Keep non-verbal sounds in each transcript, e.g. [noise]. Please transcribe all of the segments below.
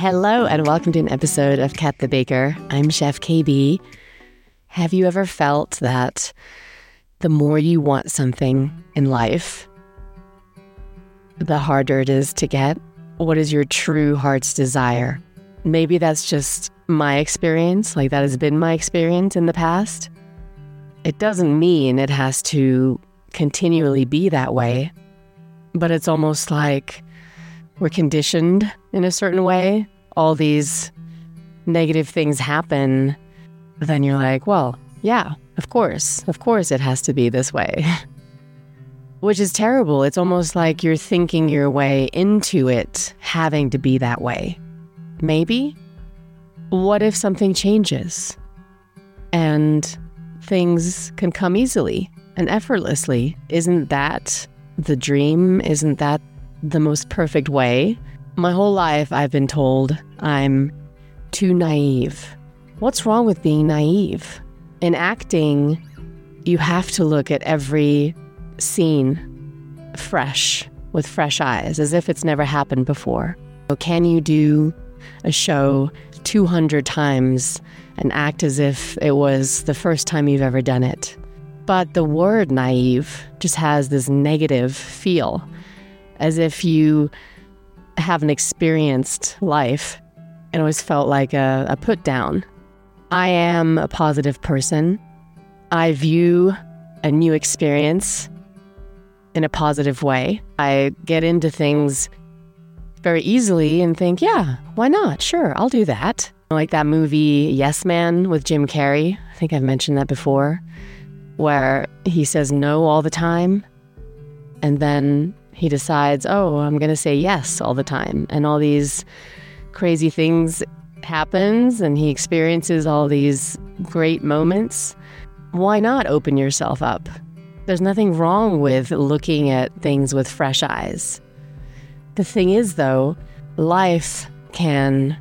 Hello, and welcome to an episode of Kat the Baker. I'm Chef Kaybee. Have you ever felt that the more you want something in life, the harder it is to get? What is your true heart's desire? Maybe that's just my experience, like that has been my experience in the past. It doesn't mean it has to continually be that way, but it's almost like we're conditioned in a certain way. All these negative things happen, then you're like, well, yeah, of course, of course it has to be this way. [laughs] Which is terrible. It's almost like you're thinking your way into it having to be that way. Maybe? What if something changes and things can come easily and effortlessly? Isn't that the dream? Isn't that the most perfect way. My whole life, I've been told I'm too naive. What's wrong with being naive? In acting, you have to look at every scene fresh, with fresh eyes, as if it's never happened before. So Can you do a show 200 times and act as if it was the first time you've ever done it? But the word naive just has this negative feel as if you haven't experienced life. It always felt like a, a put down. I am a positive person. I view a new experience in a positive way. I get into things very easily and think, yeah, why not? Sure, I'll do that. Like that movie Yes Man with Jim Carrey. I think I've mentioned that before, where he says no all the time. And then he decides, oh, I'm going to say yes all the time. And all these crazy things happens and he experiences all these great moments. Why not open yourself up? There's nothing wrong with looking at things with fresh eyes. The thing is, though, life can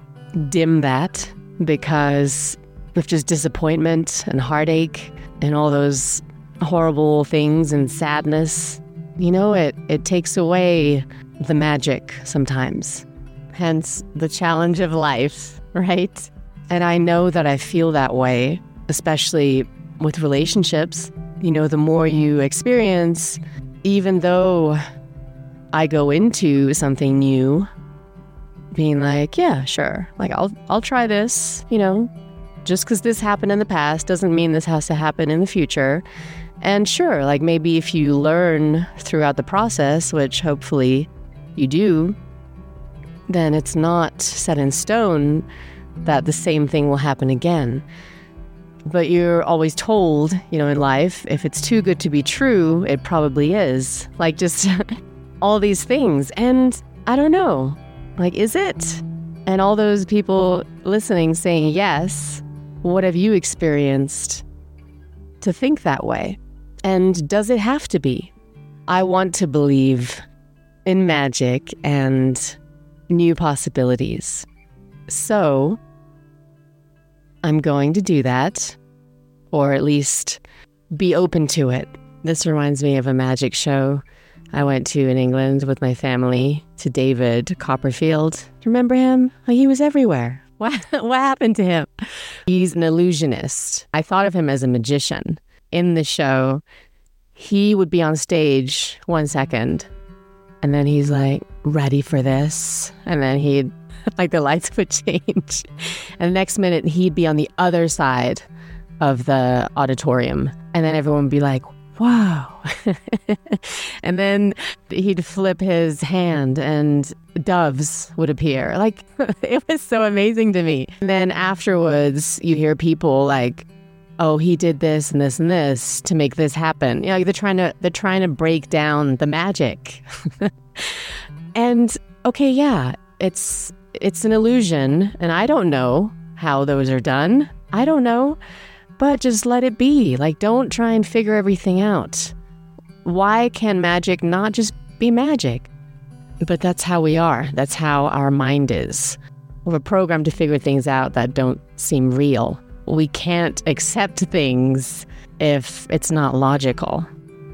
dim that because with just disappointment and heartache and all those horrible things and sadness you know, it, it takes away the magic sometimes. Hence the challenge of life, right? And I know that I feel that way, especially with relationships. You know, the more you experience, even though I go into something new, being like, yeah, sure, like I'll I'll try this, you know, just because this happened in the past doesn't mean this has to happen in the future. And sure, like maybe if you learn throughout the process, which hopefully you do, then it's not set in stone that the same thing will happen again. But you're always told, you know, in life, if it's too good to be true, it probably is. Like just [laughs] all these things. And I don't know, like, is it? And all those people listening saying yes, what have you experienced to think that way? And does it have to be? I want to believe in magic and new possibilities. So, I'm going to do that, or at least be open to it. This reminds me of a magic show I went to in England with my family to David Copperfield. Remember him? he was everywhere. [laughs] What, what happened to him? He's an illusionist. I thought of him as a magician in the show, he would be on stage one second and then he's like, ready for this. And then he'd, [laughs] like, the lights [laughs] would change. And the next minute, he'd be on the other side of the auditorium. And then everyone would be like, wow. [laughs] and then he'd flip his hand and doves would appear. Like, it was so amazing to me. And then afterwards, you hear people like, oh, he did this and this and this to make this happen. You know, they're trying to they're trying to break down the magic. [laughs] and okay, yeah, it's it's an illusion, and I don't know how those are done. I don't know, but just let it be. Like, don't try and figure everything out. Why can magic not just be magic? But that's how we are. That's how our mind is. We're programmed to figure things out that don't seem real we can't accept things if it's not logical.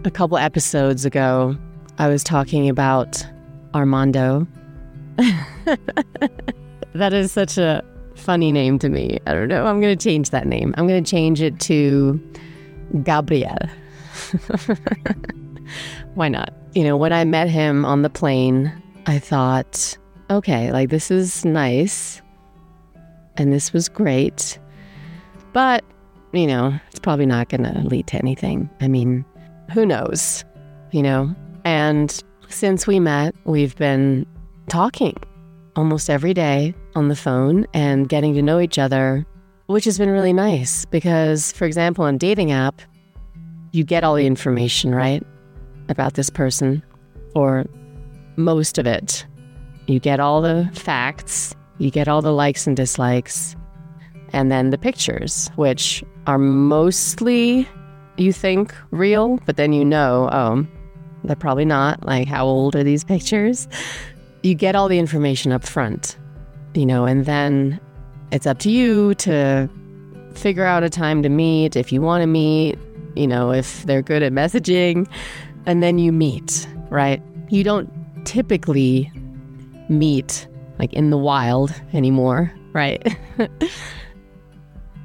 A couple episodes ago, I was talking about Armando. [laughs] That is such a funny name to me. I don't know. I'm going to change that name. I'm going to change it to Gabriel. [laughs] Why not? You know, when I met him on the plane, I thought, okay, like this is nice and this was great. But, you know, it's probably not going to lead to anything. I mean, who knows, you know? And since we met, we've been talking almost every day on the phone and getting to know each other, which has been really nice because, for example, on dating app, you get all the information, right, about this person, or most of it. You get all the facts, you get all the likes and dislikes, and then the pictures, which are mostly, you think, real, but then you know, oh, they're probably not. Like, how old are these [laughs] pictures? You get all the information up front, you know, and then it's up to you to figure out a time to meet if you want to meet, you know, if they're good at messaging, and then you meet, right? You don't typically meet like in the wild anymore, right? [laughs]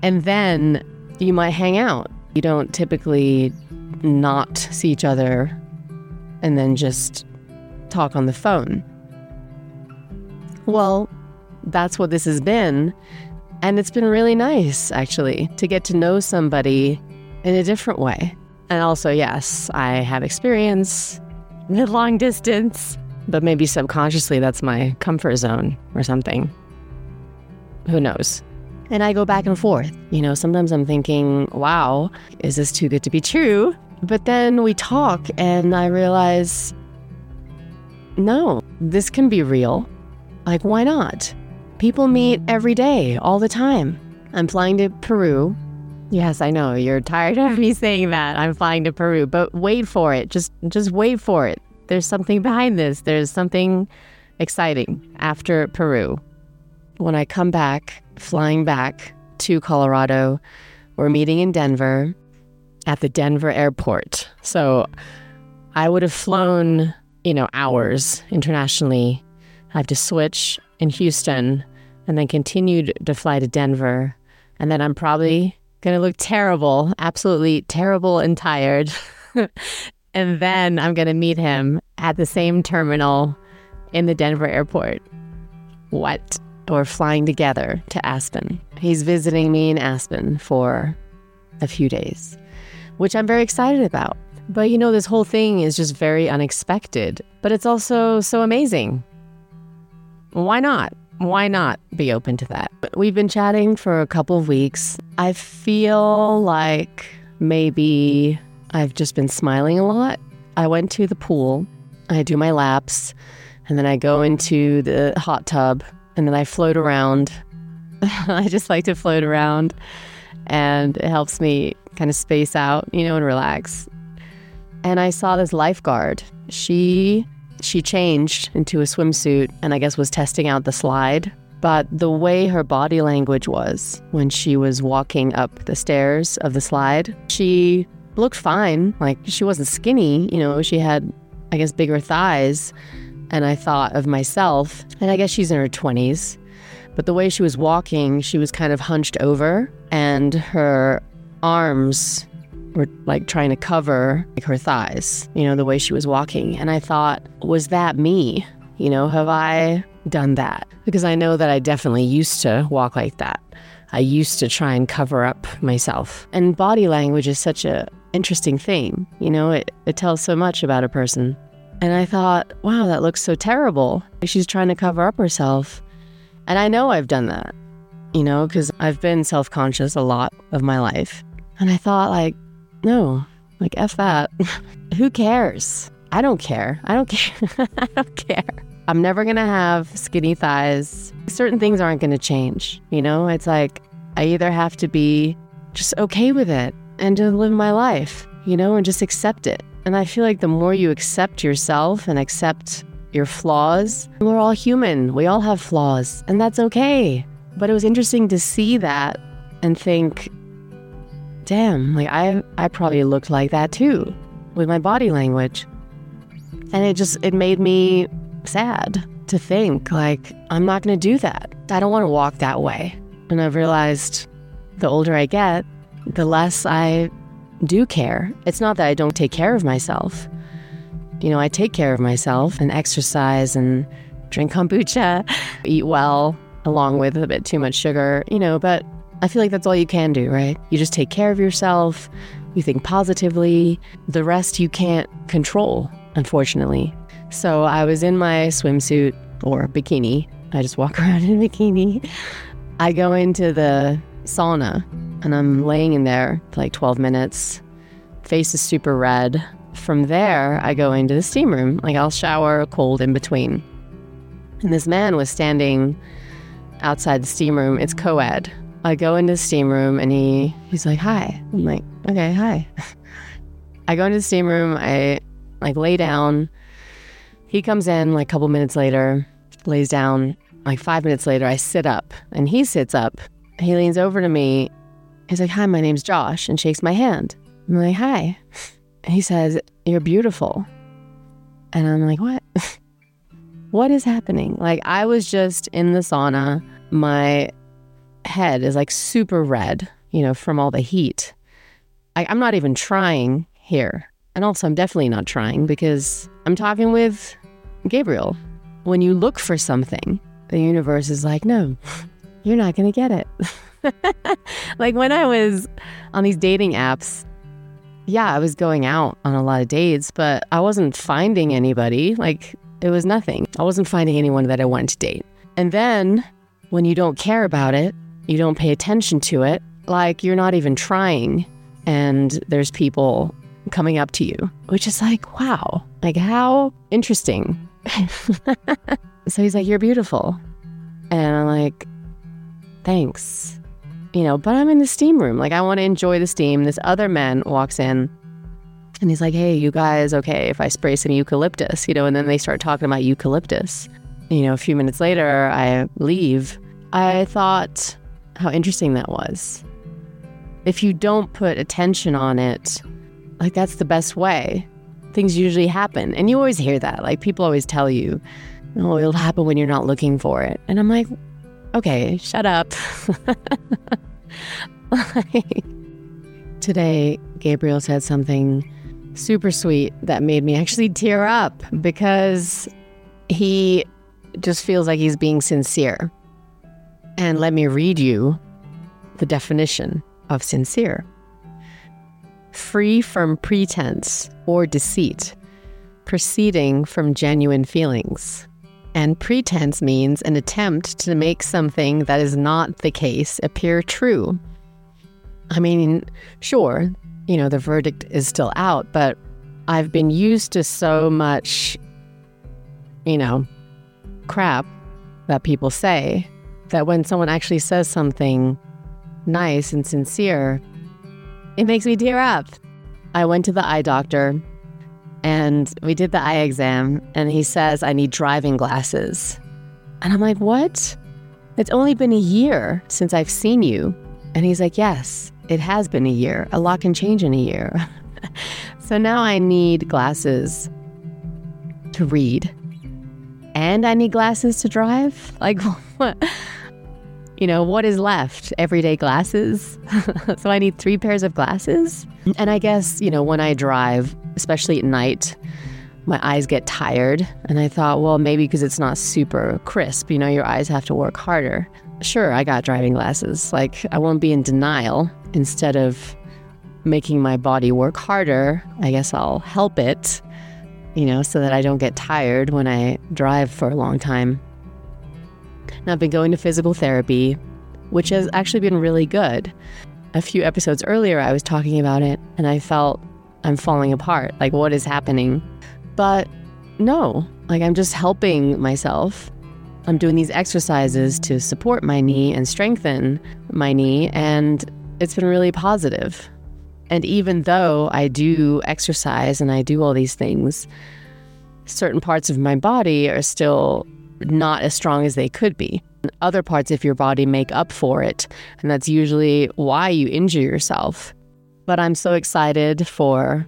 and then you might hang out. You don't typically not see each other and then just talk on the phone. Well, that's what this has been. And it's been really nice, actually, to get to know somebody in a different way. And also, yes, I have experience with long distance, but maybe subconsciously that's my comfort zone or something. Who knows? And I go back and forth. You know, sometimes I'm thinking, wow, is this too good to be true? But then we talk and I realize, no, this can be real. Like, why not? People meet every day, all the time. I'm flying to Peru. Yes, I know you're tired of me saying that. I'm flying to Peru, but wait for it. Just just wait for it. There's something behind this. There's something exciting after Peru. When I come back, flying back to Colorado, we're meeting in Denver at the Denver airport. So I would have flown, you know, hours internationally. I have to switch in Houston and then continued to fly to Denver. And then I'm probably going to look terrible, absolutely terrible and tired. [laughs] and then I'm going to meet him at the same terminal in the Denver airport. What? We're flying together to Aspen. He's visiting me in Aspen for a few days which I'm very excited about. But you know, this whole thing is just very unexpected, but it's also so amazing. Why not? Why not be open to that? We've been chatting for a couple of weeks. I feel like maybe I've just been smiling a lot. I went to the pool, I do my laps, and then I go into the hot tub, and then I float around. [laughs] I just like to float around, and it helps me kind of space out, you know, and relax. And I saw this lifeguard. She she changed into a swimsuit and I guess was testing out the slide. But the way her body language was when she was walking up the stairs of the slide, she looked fine. Like she wasn't skinny, you know, she had, I guess, bigger thighs. And I thought of myself, and I guess she's in her 20s, but the way she was walking, she was kind of hunched over, and her arms were like trying to cover like, her thighs, you know, the way she was walking. And I thought, was that me? You know, have I done that? Because I know that I definitely used to walk like that. I used to try and cover up myself. And body language is such a interesting thing. You know, it, it tells so much about a person. And I thought, wow, that looks so terrible. She's trying to cover up herself. And I know I've done that, you know, because I've been self conscious a lot of my life. And I thought, like, no, like, F that. [laughs] Who cares? I don't care. I don't [laughs] care. I don't care. I'm never going to have skinny thighs. Certain things aren't going to change. You know, it's like I either have to be just okay with it and to live my life, you know, and just accept it. And I feel like the more you accept yourself and accept your flaws, we're all human. We all have flaws, and that's okay. But it was interesting to see that and think, damn, like I I probably looked like that too with my body language. And it just it made me sad to think like I'm not going to do that. I don't want to walk that way. And I've realized the older I get, the less I do care. It's not that I don't take care of myself. You know, I take care of myself and exercise and drink kombucha, [laughs] eat well, along with a bit too much sugar, you know, but I feel like that's all you can do, right? You just take care of yourself, you think positively. The rest you can't control, unfortunately. So I was in my swimsuit or bikini. I just walk [laughs] around in a bikini. I go into the sauna and I'm laying in there for like 12 minutes. Face is super red. From there, I go into the steam room. Like I'll shower cold in between. And this man was standing outside the steam room. It's co ed. I go into the steam room and he he's like, "Hi." I'm like, "Okay, hi." [laughs] I go into the steam room. I like lay down. He comes in like a couple minutes later, lays down. Like five minutes later, I sit up and he sits up. He leans over to me. He's like, "Hi, my name's Josh," and shakes my hand. I'm like, "Hi." He says, "You're beautiful," and I'm like, "What?" [laughs] what is happening? Like, I was just in the sauna. My head is like super red, you know, from all the heat. I, I'm not even trying here. And also, I'm definitely not trying because I'm talking with Gabriel. When you look for something, the universe is like, no, [laughs] you're not going to get it. [laughs] [laughs] like when I was on these dating apps, yeah, I was going out on a lot of dates, but I wasn't finding anybody. Like it was nothing. I wasn't finding anyone that I wanted to date. And then when you don't care about it, you don't pay attention to it, like you're not even trying, and there's people coming up to you, which is like, wow, like how interesting. [laughs] so he's like, You're beautiful. And I'm like, Thanks. You know, but I'm in the steam room. Like, I want to enjoy the steam. This other man walks in and he's like, Hey, you guys, okay, if I spray some eucalyptus, you know, and then they start talking about eucalyptus. You know, a few minutes later, I leave. I thought how interesting that was. If you don't put attention on it, like that's the best way. Things usually happen. And you always hear that. Like people always tell you, oh, it'll happen when you're not looking for it. And I'm like, okay, shut up. [laughs] Today, Gabriel said something super sweet that made me actually tear up because he just feels like he's being sincere. And let me read you the definition of sincere free from pretense or deceit, proceeding from genuine feelings. And pretense means an attempt to make something that is not the case appear true. I mean, sure, you know, the verdict is still out, but I've been used to so much, you know, crap that people say that when someone actually says something nice and sincere, it makes me tear up. I went to the eye doctor and we did the eye exam, and he says I need driving glasses. And I'm like, What? It's only been a year since I've seen you. And he's like, Yes, it has been a year. A lot can change in a year. [laughs] so now I need glasses to read, and I need glasses to drive. Like, [laughs] what? You know, what is left? Everyday glasses. [laughs] so I need three pairs of glasses. And I guess, you know, when I drive, especially at night, my eyes get tired. And I thought, well, maybe because it's not super crisp, you know, your eyes have to work harder. Sure, I got driving glasses. Like, I won't be in denial. Instead of making my body work harder, I guess I'll help it, you know, so that I don't get tired when I drive for a long time. And I've been going to physical therapy, which has actually been really good. A few episodes earlier, I was talking about it and I felt I'm falling apart. Like, what is happening? But no, like, I'm just helping myself. I'm doing these exercises to support my knee and strengthen my knee, and it's been really positive. And even though I do exercise and I do all these things, certain parts of my body are still not as strong as they could be. Other parts of your body make up for it, and that's usually why you injure yourself. But I'm so excited for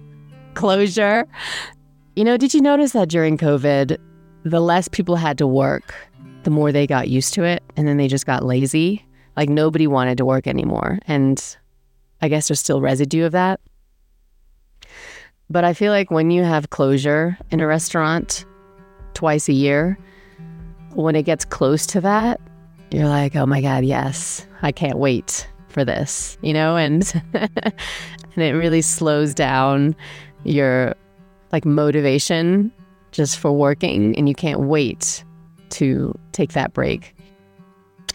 closure. You know, did you notice that during COVID, the less people had to work, the more they got used to it and then they just got lazy. Like nobody wanted to work anymore. And I guess there's still residue of that. But I feel like when you have closure in a restaurant twice a year, when it gets close to that, you're like, oh my God, yes, I can't wait for this, you know? And [laughs] and it really slows down your like motivation just for working and you can't wait to take that break.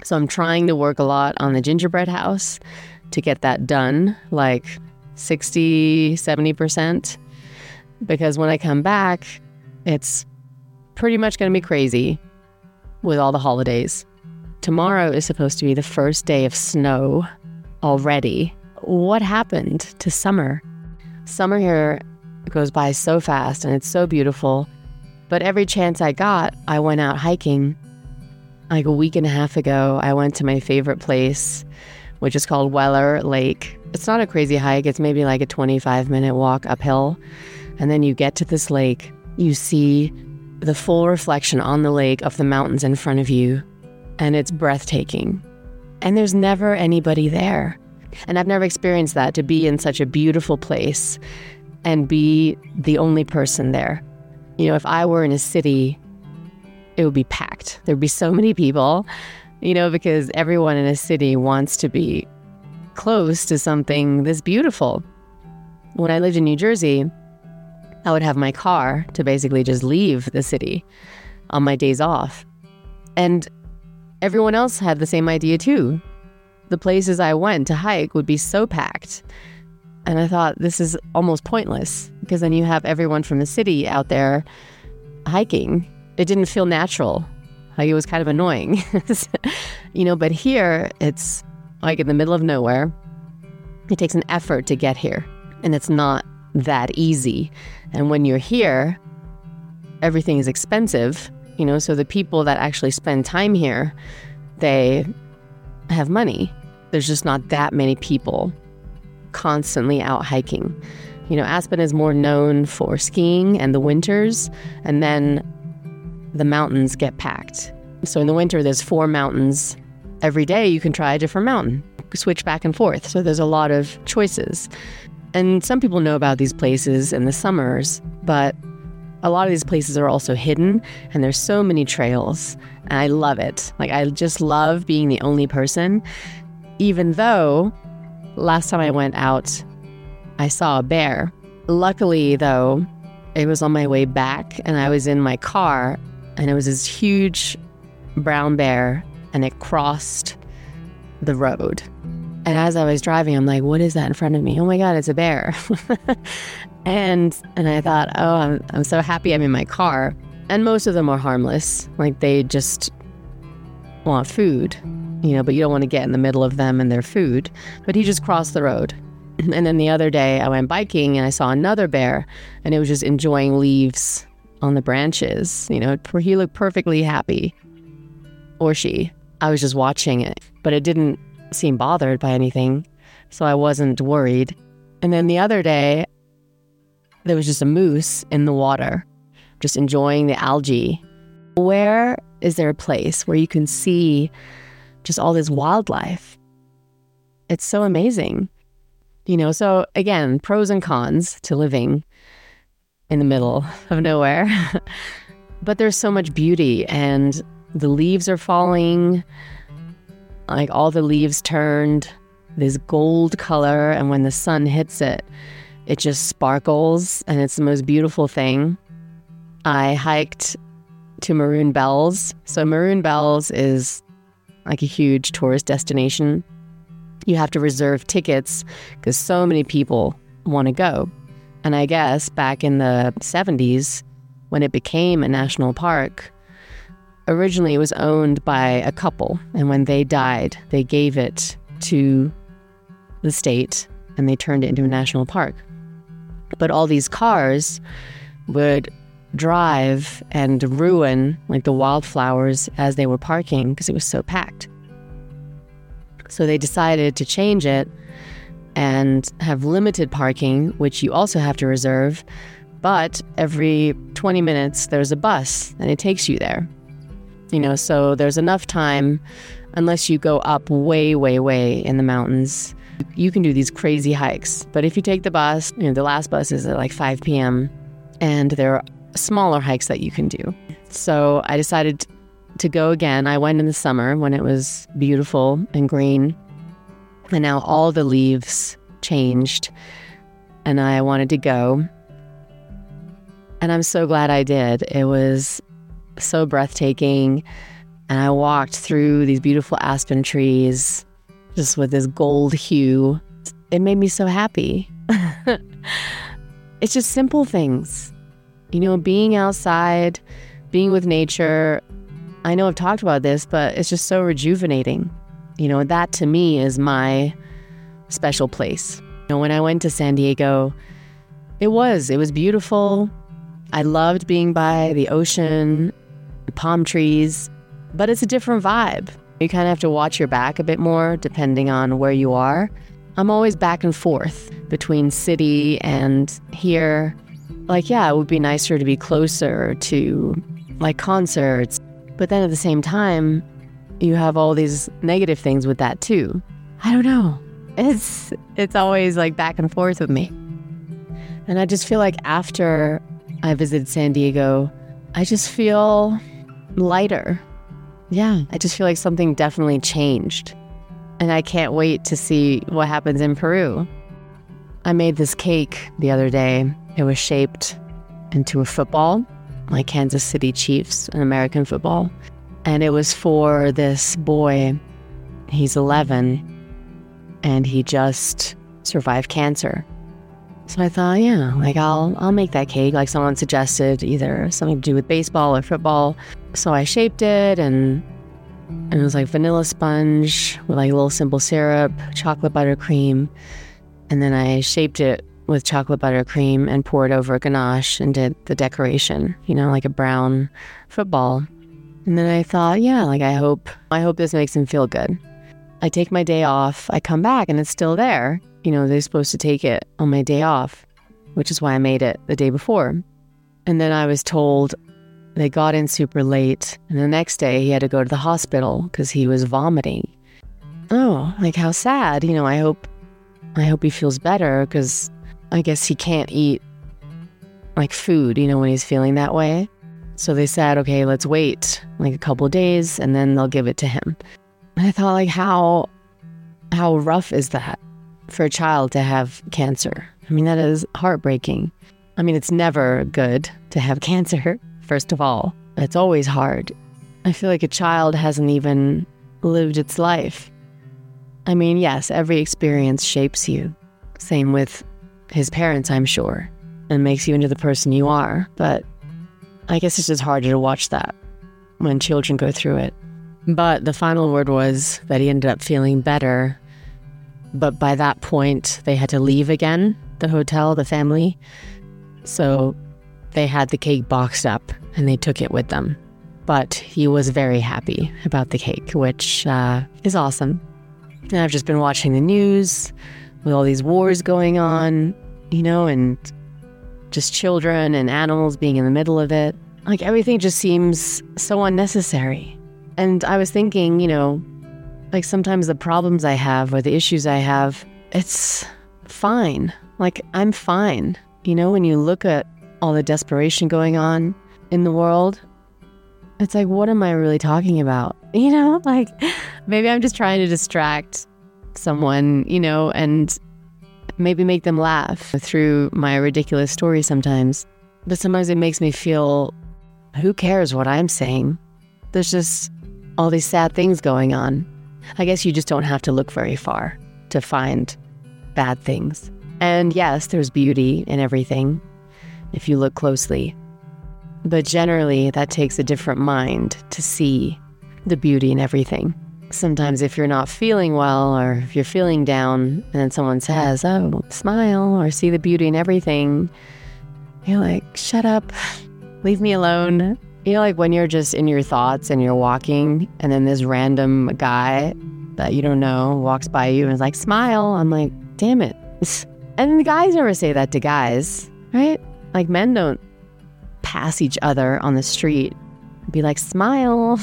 So I'm trying to work a lot on the gingerbread house to get that done, like 60, 70%. Because when I come back, it's pretty much going to be crazy with all the holidays. Tomorrow is supposed to be the first day of snow already. What happened to summer? Summer here goes by so fast and it's so beautiful. But every chance I got, I went out hiking. Like a week and a half ago, I went to my favorite place, which is called Weller Lake. It's not a crazy hike, it's maybe like a 25 minute walk uphill. And then you get to this lake, you see the full reflection on the lake of the mountains in front of you, and it's breathtaking. And there's never anybody there. And I've never experienced that to be in such a beautiful place and be the only person there. You know, if I were in a city, it would be packed. There'd be so many people, you know, because everyone in a city wants to be close to something this beautiful. When I lived in New Jersey, I would have my car to basically just leave the city on my days off. And everyone else had the same idea too. The places I went to hike would be so packed. And I thought, this is almost pointless because then you have everyone from the city out there hiking. It didn't feel natural. Like it was kind of annoying. [laughs] you know, but here it's like in the middle of nowhere. It takes an effort to get here, and it's not that easy. And when you're here, everything is expensive, you know, so the people that actually spend time here, they have money. There's just not that many people constantly out hiking. You know, Aspen is more known for skiing and the winters, and then the mountains get packed. So in the winter, there's four mountains. Every day, you can try a different mountain, switch back and forth. So there's a lot of choices. And some people know about these places in the summers, but a lot of these places are also hidden and there's so many trails. And I love it. Like, I just love being the only person, even though last time I went out, I saw a bear. Luckily, though, it was on my way back and I was in my car and it was this huge brown bear and it crossed the road. And as I was driving, I'm like, what is that in front of me? Oh my God, it's a bear. [laughs] and and I thought, oh, I'm, I'm so happy I'm in my car. And most of them are harmless. Like they just want food, you know, but you don't want to get in the middle of them and their food. But he just crossed the road. [clears throat] And then the other day I went biking and I saw another bear and it was just enjoying leaves on the branches. You know, he looked perfectly happy. Or she. I was just watching it, but it didn't seem bothered by anything, so I wasn't worried. And then the other day, there was just a moose in the water, just enjoying the algae. Where is there a place where you can see just all this wildlife? It's so amazing. You know, so again, pros and cons to living in the middle [laughs] of nowhere. [laughs] but there's so much beauty, and the leaves are falling like all the leaves turned this gold color, and when the sun hits it, it just sparkles, and it's the most beautiful thing. I hiked to Maroon Bells. So, Maroon Bells is like a huge tourist destination. You have to reserve tickets because so many people want to go. And I guess back in the 70s, when it became a national park, Originally, it was owned by a couple, and when they died, they gave it to the state and they turned it into a national park. But all these cars would drive and ruin like the wildflowers as they were parking because it was so packed. So they decided to change it and have limited parking, which you also have to reserve. But every 20 minutes, there's a bus and it takes you there. You know, so there's enough time, unless you go up way, way, way in the mountains. You can do these crazy hikes. But if you take the bus, you know, the last bus is at like 5 p.m., and there are smaller hikes that you can do. So I decided to go again. I went in the summer when it was beautiful and green. And now all the leaves changed. And I wanted to go. And I'm so glad I did. It was so breathtaking. And I walked through these beautiful aspen trees just with this gold hue. It made me so happy. [laughs] it's just simple things. You know, being outside, being with nature. I know I've talked about this, but it's just so rejuvenating. You know, that to me is my special place. You know, when I went to San Diego, it was, it was beautiful. I loved being by the ocean, palm trees, but it's a different vibe. You kind of have to watch your back a bit more depending on where you are. I'm always back and forth between city and here. Like, yeah, it would be nicer to be closer to like concerts, but then at the same time, you have all these negative things with that too. I don't know. It's it's always like back and forth with me. And I just feel like after I visited San Diego, I just feel lighter. Yeah, I just feel like something definitely changed. And I can't wait to see what happens in Peru. I made this cake the other day. It was shaped into a football, like Kansas City Chiefs in American football. And it was for this boy. He's 11 and he just survived cancer. So I thought, yeah, like I'll I'll make that cake like someone suggested, either something to do with baseball or football. So I shaped it and and it was like vanilla sponge with like a little simple syrup, chocolate buttercream, and then I shaped it with chocolate buttercream and poured over ganache and did the decoration, you know, like a brown football. And then I thought, yeah, like I hope I hope this makes him feel good. I take my day off, I come back and it's still there you know, they're supposed to take it on my day off, which is why I made it the day before. And then I was told they got in super late, and the next day he had to go to the hospital because he was vomiting. Oh, like how sad. You know, I hope I hope he feels better because I guess he can't eat like food, you know, when he's feeling that way. So they said, okay, let's wait like a couple days and then they'll give it to him. And I thought like how how rough is that? for a child to have cancer. I mean, that is heartbreaking. I mean, it's never good to have [laughs] cancer, first of all. It's always hard. I feel like a child hasn't even lived its life. I mean, yes, every experience shapes you. Same with his parents, I'm sure, and makes you into the person you are. But I guess it's just harder to watch that when children go through it. But the final word was that he ended up feeling better but by that point, they had to leave again, the hotel, the family. So they had the cake boxed up and they took it with them. But he was very happy about the cake, which uh, is awesome. And I've just been watching the news with all these wars going on, you know, and just children and animals being in the middle of it. Like everything just seems so unnecessary. And I was thinking, you know, like sometimes the problems I have or the issues I have, it's fine. Like I'm fine. You know, when you look at all the desperation going on in the world, it's like, what am I really talking about? [laughs] You know, like maybe I'm just trying to distract someone, you know, and maybe make them laugh through my ridiculous story sometimes. But sometimes it makes me feel, who cares what I'm saying? There's just all these sad things going on. I guess you just don't have to look very far to find bad things. And yes, there's beauty in everything if you look closely. But generally, that takes a different mind to see the beauty in everything. Sometimes, if you're not feeling well or if you're feeling down, and someone says, Oh, smile or see the beauty in everything, you're like, Shut up, leave me alone. You know, like when you're just in your thoughts and you're walking, and then this random guy that you don't know walks by you and is like, smile. I'm like, damn it. [laughs] And guys never say that to guys, right? Like men don't pass each other on the street be like, smile.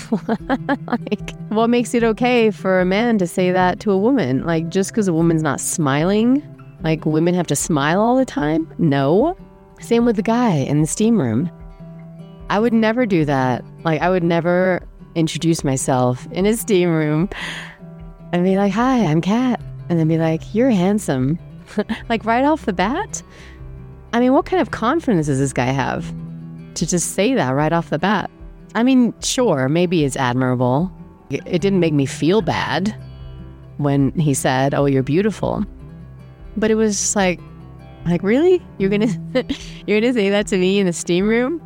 [laughs] like, what makes it okay for a man to say that to a woman? Like, just because a woman's not smiling, like, women have to smile all the time? No. Same with the guy in the steam room. I would never do that. Like, I would never introduce myself in a steam room and be like, hi, I'm Kat. And then be like, you're handsome. [laughs] like, right off the bat? I mean, what kind of confidence does this guy have to just say that right off the bat? I mean, sure, maybe it's admirable. It didn't make me feel bad when he said, "Oh, you're beautiful." But it was like like really? You're to [laughs] you're to say that to me in the steam room?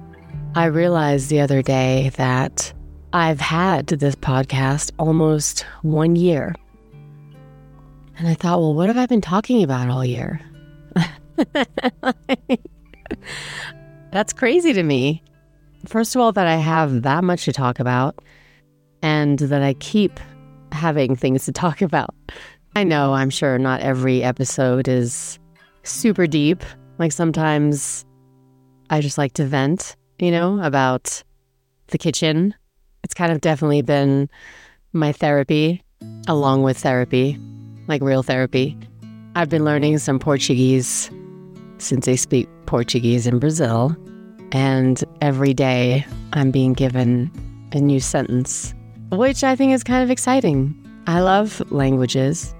I realized the other day that I've had this podcast almost 1 year. And I thought, well, what have I been talking about all year? [laughs] That's crazy to me. First of all, that I have that much to talk about and that I keep having things to talk [laughs] about. I know, I'm sure not every episode is super deep. Like sometimes I just like to vent, you know, about the kitchen. It's kind of definitely been my therapy along with therapy, like real therapy. I've been learning some Portuguese since they speak Portuguese in Brazil. And every day I'm being given a new sentence, which I think is kind of exciting. I love languages,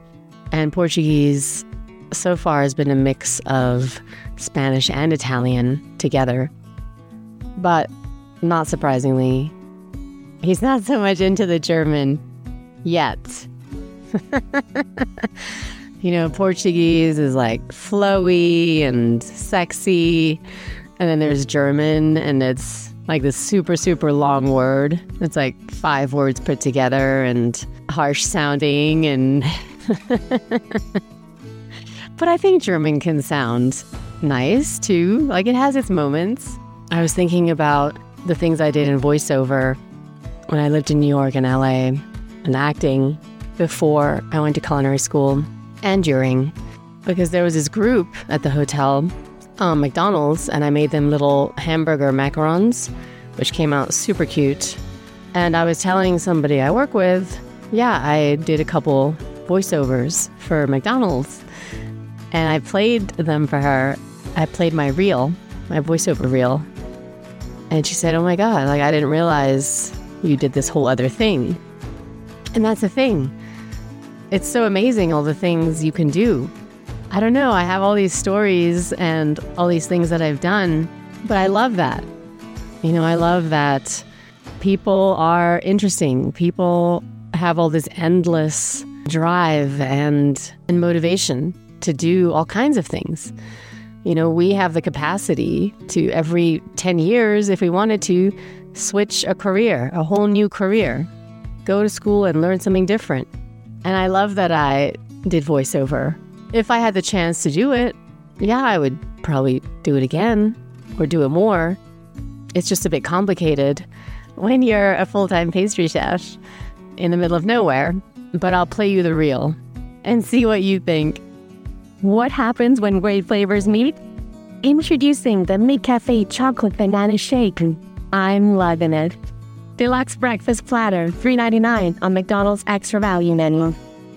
and Portuguese so far has been a mix of Spanish and Italian together. But not surprisingly, he's not so much into the German yet. [laughs] you know, Portuguese is like flowy and sexy. And then there's German, and it's like this super, super long word. It's like five words put together and harsh sounding. And [laughs] but I think German can sound nice too. Like it has its moments. I was thinking about the things I did in voiceover when I lived in New York and LA and acting before I went to culinary school and during, because there was this group at the hotel um, McDonald's and I made them little hamburger macarons, which came out super cute. And I was telling somebody I work with, yeah, I did a couple voiceovers for McDonald's. And I played them for her. I played my reel, my voiceover reel. And she said, Oh my God, like I didn't realize you did this whole other thing. And that's the thing. It's so amazing all the things you can do I don't know. I have all these stories and all these things that I've done, but I love that. You know, I love that people are interesting. People have all this endless drive and, and motivation to do all kinds of things. You know, we have the capacity to every 10 years, if we wanted to, switch a career, a whole new career, go to school and learn something different. And I love that I did voiceover if I had the chance to do it, yeah, I would probably do it again or do it more. It's just a bit complicated when you're a full time pastry chef in the middle of nowhere. But I'll play you the reel and see what you think. What happens when great flavors meet? Introducing the McCafe Chocolate Banana Shake. I'm loving it. Deluxe breakfast platter, $3.99 on McDonald's extra value menu.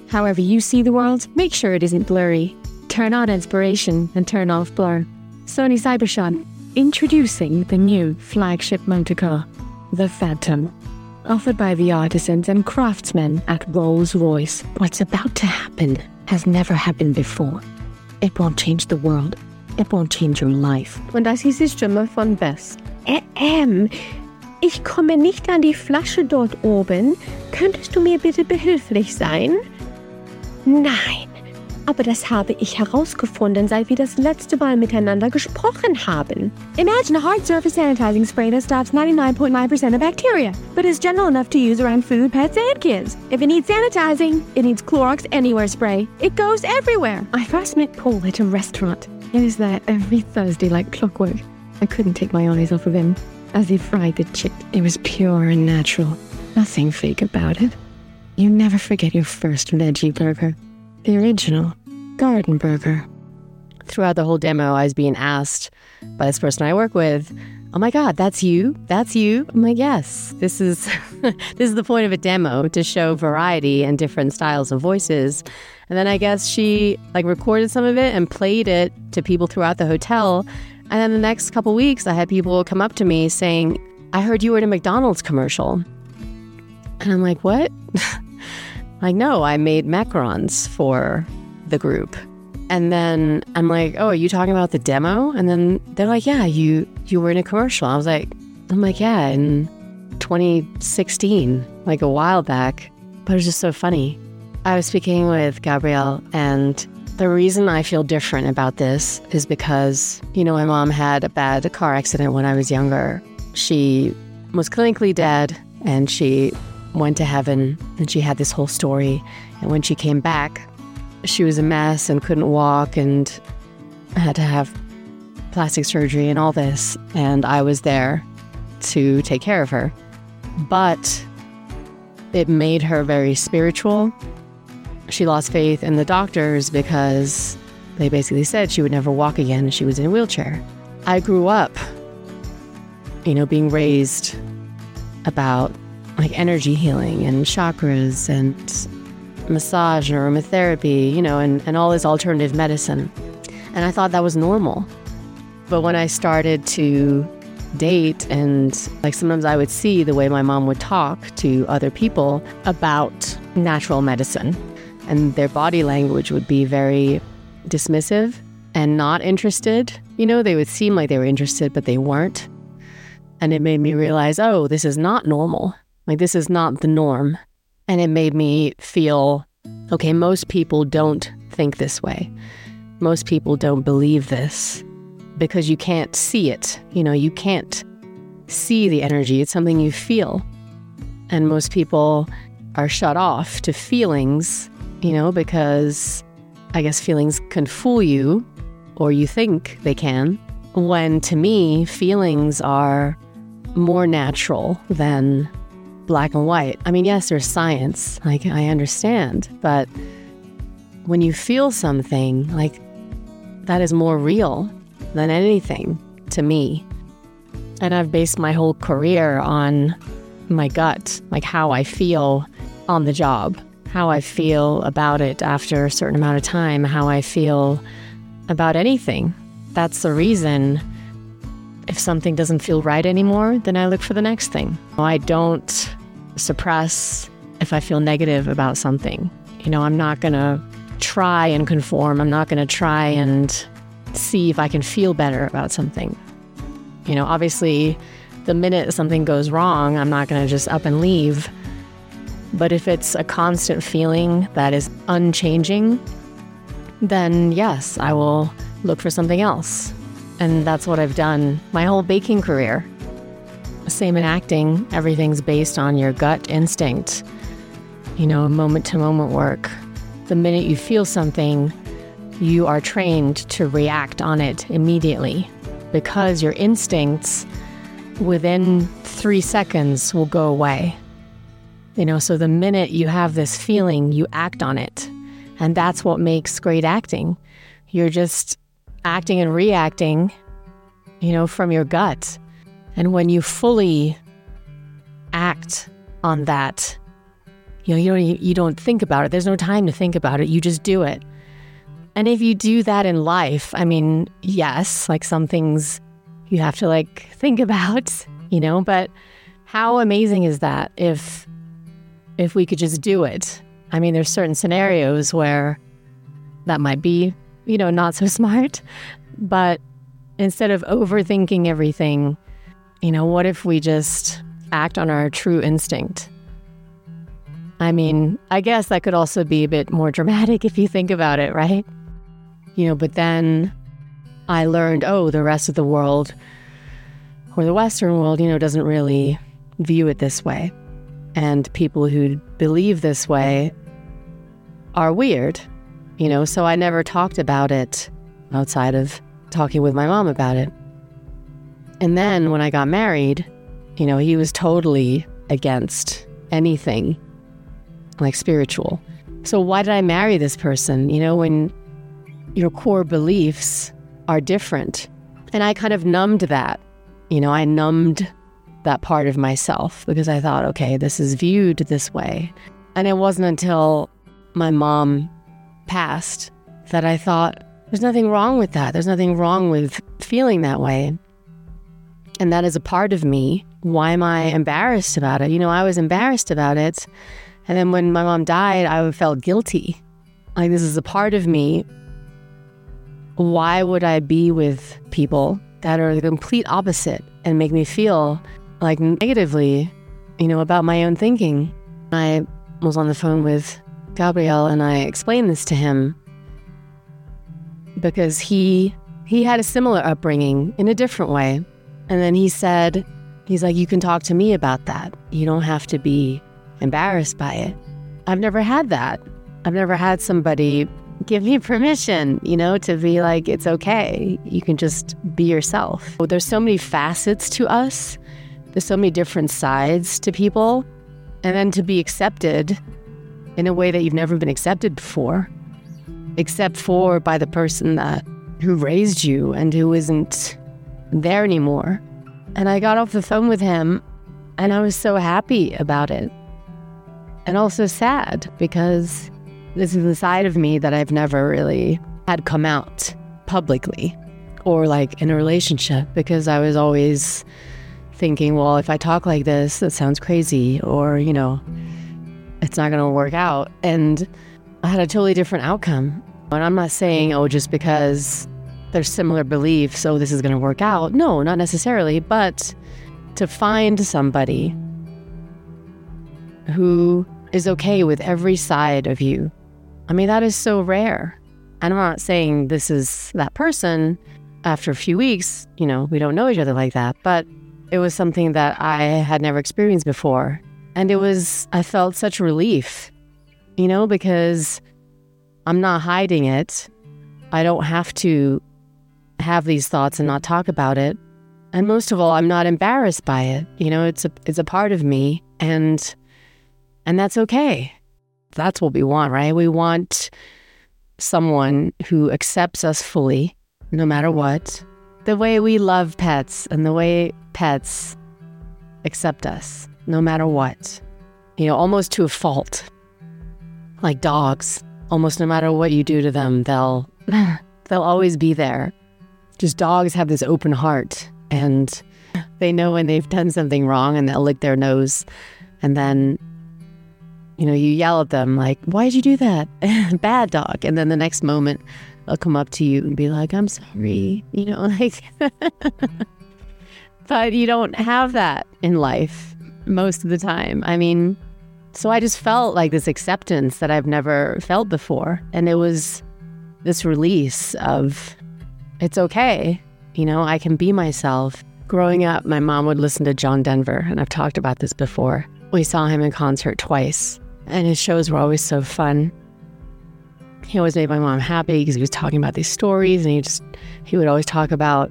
However you see the world, make sure it isn't blurry. Turn on inspiration and turn off blur. Sony Cybershot, introducing the new flagship motor car, the Phantom. Offered by the artisans and craftsmen at Rolls Royce, what's about to happen has never happened before. It won't change the world. It won't change your life. Und das ist die Stimme von Bess. Ähm, ich komme nicht an die Flasche dort oben. Könntest du mir bitte behilflich sein? Nein, aber das habe ich herausgefunden, seit wir das letzte Mal miteinander gesprochen haben. Imagine a hard surface sanitizing spray that stops 99.9% of bacteria, but is gentle enough to use around food, pets, and kids. If it needs sanitizing, it needs Clorox Anywhere spray. It goes everywhere. I first met Paul at a restaurant. He was there every Thursday like clockwork. I couldn't take my eyes off of him. As he fried the chick, it was pure and natural. Nothing fake about it. You never forget your first veggie burger, the original garden burger. Throughout the whole demo, I was being asked by this person I work with, oh my God, that's you? That's you? I'm like, yes, this is [laughs] this is the point of a demo to show variety and different styles of voices. And then I guess she like recorded some of it and played it to people throughout the hotel. And then the next couple weeks I had people come up to me saying, I heard you were in a McDonald's commercial. And I'm like, what? [laughs] like, no, I made macarons for the group. And then I'm like, "Oh, are you talking about the demo?" And then they're like, "Yeah, you you were in a commercial." I was like, "I'm like, yeah, in 2016, like a while back." But it was just so funny. I was speaking with Gabrielle, and the reason I feel different about this is because, you know, my mom had a bad car accident when I was younger. She was clinically dead, and she went to heaven, and she had this whole story. And when she came back, she was a mess and couldn't walk and had to have plastic surgery and all this. And I was there to take care of her. But it made her very spiritual. She lost faith in the doctors because they basically said she would never walk again and she was in a wheelchair. I grew up, you know, being raised about like energy healing and chakras and massage and aromatherapy, you know, and, and all this alternative medicine. And I thought that was normal. But when I started to date and like sometimes I would see the way my mom would talk to other people about natural medicine and their body language would be very dismissive and not interested. You know, they would seem like they were interested, but they weren't. And it made me realize, oh, this is not normal. Like, this is not the norm. And it made me feel okay, most people don't think this way. Most people don't believe this because you can't see it. You know, you can't see the energy, it's something you feel. And most people are shut off to feelings, you know, because I guess feelings can fool you or you think they can. When to me, feelings are more natural than black and white. I mean, yes, there's science, like I understand, but when you feel something, like that is more real than anything to me. And I've based my whole career on my gut, like how I feel on the job, how I feel about it after a certain amount of time, how I feel about anything. That's the reason if something doesn't feel right anymore, then I look for the next thing. I don't suppress if I feel negative about something. You know, I'm not going to try and conform. I'm not going to try and see if I can feel better about something. You know, obviously, the minute something goes wrong, I'm not going to just up and leave. But if it's a constant feeling that is unchanging, then yes, I will look for something else. And that's what I've done my whole baking career. Same in acting, everything's based on your gut instinct, you know, moment to moment work. The minute you feel something, you are trained to react on it immediately because your instincts within three seconds will go away. You know, so the minute you have this feeling, you act on it. And that's what makes great acting. You're just acting and reacting, you know, from your gut. And when you fully act on that, you know, you don't you don't think about it. There's no time to think about it. You just do it. And if you do that in life, I mean, yes, like some things you have to like think [laughs] about, you know, but how amazing is that if if we could just do it? I mean, there's certain scenarios where that might be you know, not so [laughs] smart. But instead of overthinking everything, you know, what if we just act on our true instinct? I mean, I guess that could also be a bit more dramatic if you think about it, right? You know, but then I learned, oh, the rest of the world or the Western world, you know, doesn't really view it this way. And people who believe this way are weird you know, so I never talked about it outside of talking with my mom about it. And then when I got married, you know, he was totally against anything like spiritual. So why did I marry this person? You know, when your core beliefs are different. And I kind of numbed that. You know, I numbed that part of myself because I thought, okay, this is viewed this way. And it wasn't until my mom passed that I thought, there's nothing wrong with that. There's nothing wrong with feeling that way. And that is a part of me. Why am I embarrassed about it? You know, I was embarrassed about it. And then when my mom died, I felt guilty. Like, this is a part of me. Why would I be with people that are the complete opposite and make me feel like negatively, you know, about my own thinking? I was on the phone with Gabriel and I explained this to him because he he had a similar upbringing in a different way. And then he said, he's like, you can talk to me about that. You don't have to be embarrassed by it. I've never had that. I've never had somebody give me [laughs] permission, you know, to be like, it's okay. You can just be yourself. There's so many facets to us, there's so many different sides to people. And then to be accepted in a way that you've never been accepted before, except for by the person that who raised you and who isn't there anymore. And I got off the phone with him and I was so happy about it. And also sad because this is the side of me that I've never really had come out publicly or like in a relationship because I was always thinking, well, if I talk like this, that sounds crazy or, you know, it's not going to work out. And I had a totally different outcome. And I'm not saying, oh, just because there's similar beliefs, so this is going to work out. No, not necessarily. But to find somebody who is okay with every side of you, I mean, that is so rare. And I'm not saying this is that person. After a few weeks, you know, we don't know each other like that, but it was something that I had never experienced before. And it was, I felt such relief, you know, because I'm not hiding it. I don't have to have these thoughts and not talk about it. And most of all, I'm not embarrassed by it. You know, it's a it's a part of me and and that's okay. That's what we want, right? We want someone who accepts us fully no matter what. The way we love pets and the way pets accept us no matter what. You know, almost to a fault. Like dogs, almost no matter what you do to them, they'll [laughs] they'll always be there. Just dogs have this open heart and they know when they've done something wrong and they'll lick their nose and then you know, you yell at them like, "Why'd you do that?" [laughs] Bad dog. And then the next moment they'll come up to you and be like, "I'm sorry." You know, [laughs] like But you don't have that in life most of the time. I mean, so I just felt like this acceptance that I've never felt before. And it was this release of it's okay. You know, I can be myself. Growing up, my mom would listen to John Denver, and I've talked about this before. We saw him in concert twice, and his shows were always so fun. He always made my mom happy because he was talking about these stories, and he just, he would always talk about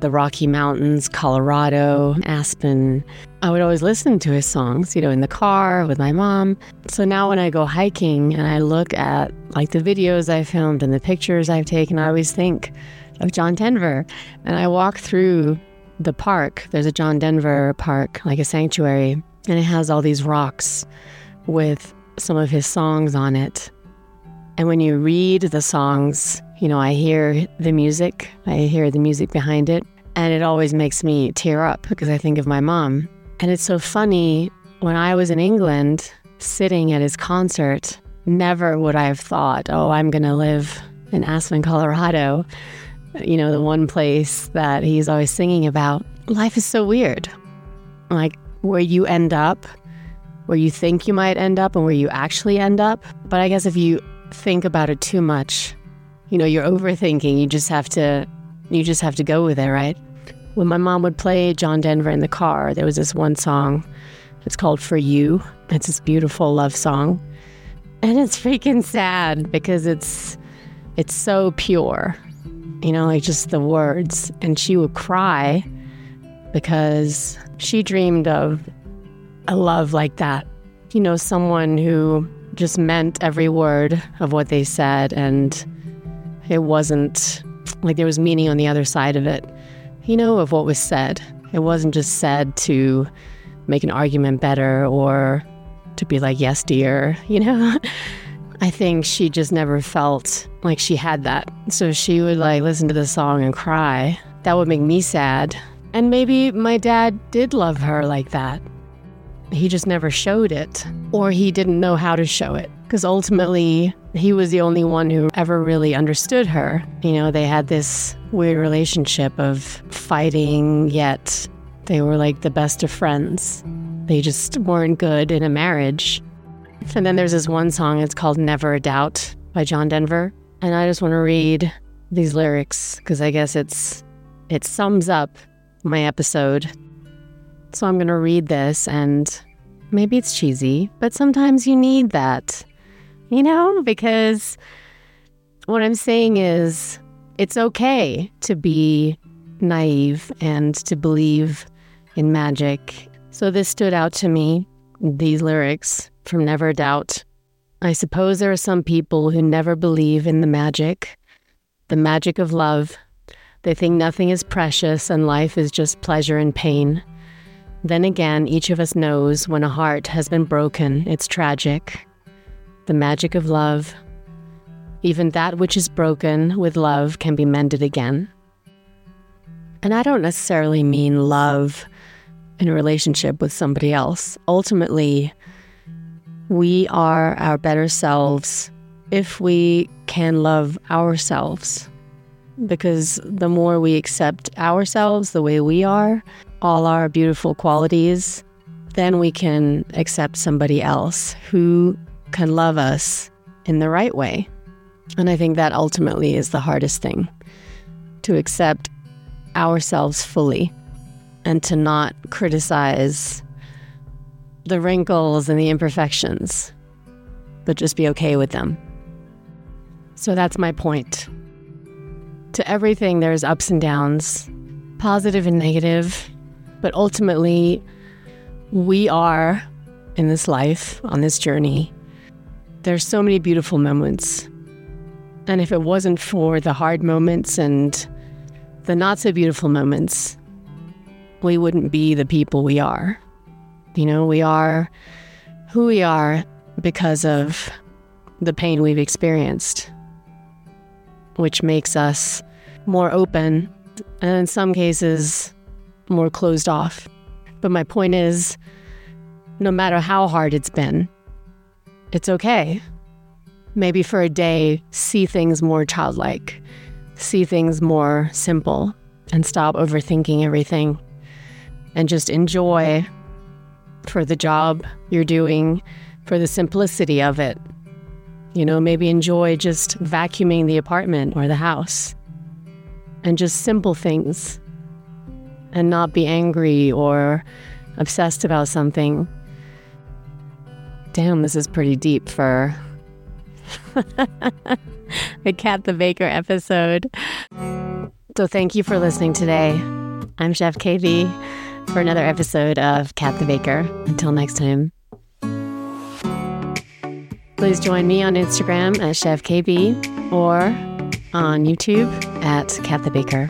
the Rocky Mountains, Colorado, Aspen. I would always listen to his songs, you know, in the car with my mom. So now when I go hiking and I look at like the videos I filmed and the pictures I've taken, I always think of John Denver. And I walk through the park. There's a John Denver park, like a sanctuary, and it has all these rocks with some of his songs on it. And when you read the songs, you know, I hear the music, I hear the music behind it, and it always makes me tear up because I think of my mom. And it's so funny, when I was in England sitting at his concert, never would I have thought, oh, I'm going to live in Aspen, Colorado, you know, the one place that he's always singing about. Life is so weird. Like where you end up, where you think you might end up, and where you actually end up. But I guess if you think about it too much, you know, you're overthinking. You just have to you just have to go with it, right? When my mom would play John Denver in the car, there was this one song. It's called For You. It's this beautiful love song. And it's freaking sad because it's it's so pure. You know, like just the words. And she would cry because she dreamed of a love like that. You know, someone who just meant every word of what they said and it wasn't like there was meaning on the other side of it, you know, of what was said. It wasn't just said to make an argument better or to be like, yes, dear, [laughs] you know? I think she just never felt like she had that. So she would like listen to the song and cry. That would make me sad. And maybe my dad did love her like that. He just never showed it, or he didn't know how to show it. Because ultimately, he was the only one who ever really understood her. You know, they had this weird relationship of fighting, yet they were like the best of friends. They just weren't good in a marriage. And then there's this one song, it's called Never a Doubt by John Denver. And I just want to read these lyrics because I guess it's it sums up my episode. So I'm going to read this and maybe it's cheesy, but sometimes you need that. You know, because what I'm saying is it's okay to be naive and to believe in magic. So this stood out to me, these lyrics from Never Doubt. I suppose there are some people who never believe in the magic, the magic of love. They think nothing is precious and life is just pleasure and pain. Then again, each of us knows when a heart has been broken, it's tragic. The magic of love. Even that which is broken with love can be mended again. And I don't necessarily mean love in a relationship with somebody else. Ultimately, we are our better selves if we can love ourselves. Because the more we accept ourselves the way we are, all our beautiful qualities, then we can accept somebody else who can love us in the right way. And I think that ultimately is the hardest thing to accept ourselves fully and to not criticize the wrinkles and the imperfections, but just be okay with them. So that's my point. To everything, there's ups and downs, positive and negative, but ultimately, we are in this life, on this journey. There's so many beautiful moments. And if it wasn't for the hard moments and the not so beautiful moments, we wouldn't be the people we are. You know, we are who we are because of the pain we've experienced, which makes us more open and in some cases more closed off. But my point is no matter how hard it's been, it's okay. Maybe for a day, see things more childlike, see things more simple, and stop overthinking everything and just enjoy for the job you're doing, for the simplicity of it. You know, maybe enjoy just vacuuming the apartment or the house and just simple things and not be angry or obsessed about something. Damn, this is pretty deep for [laughs] a Kat the Baker episode. So, thank you for listening today. I'm Chef Kaybee for another episode of Kat the Baker. Until next time. Please join me on Instagram at Chef Kaybee or on YouTube at Kat the Baker.